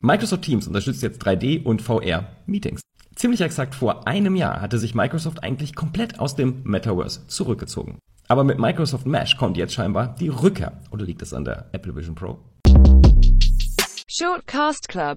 Microsoft Teams unterstützt jetzt 3D und VR Meetings. Ziemlich exakt vor einem Jahr hatte sich Microsoft eigentlich komplett aus dem Metaverse zurückgezogen. Aber mit Microsoft Mesh kommt jetzt scheinbar die Rückkehr. Oder liegt es an der Apple Vision Pro? Shortcast Club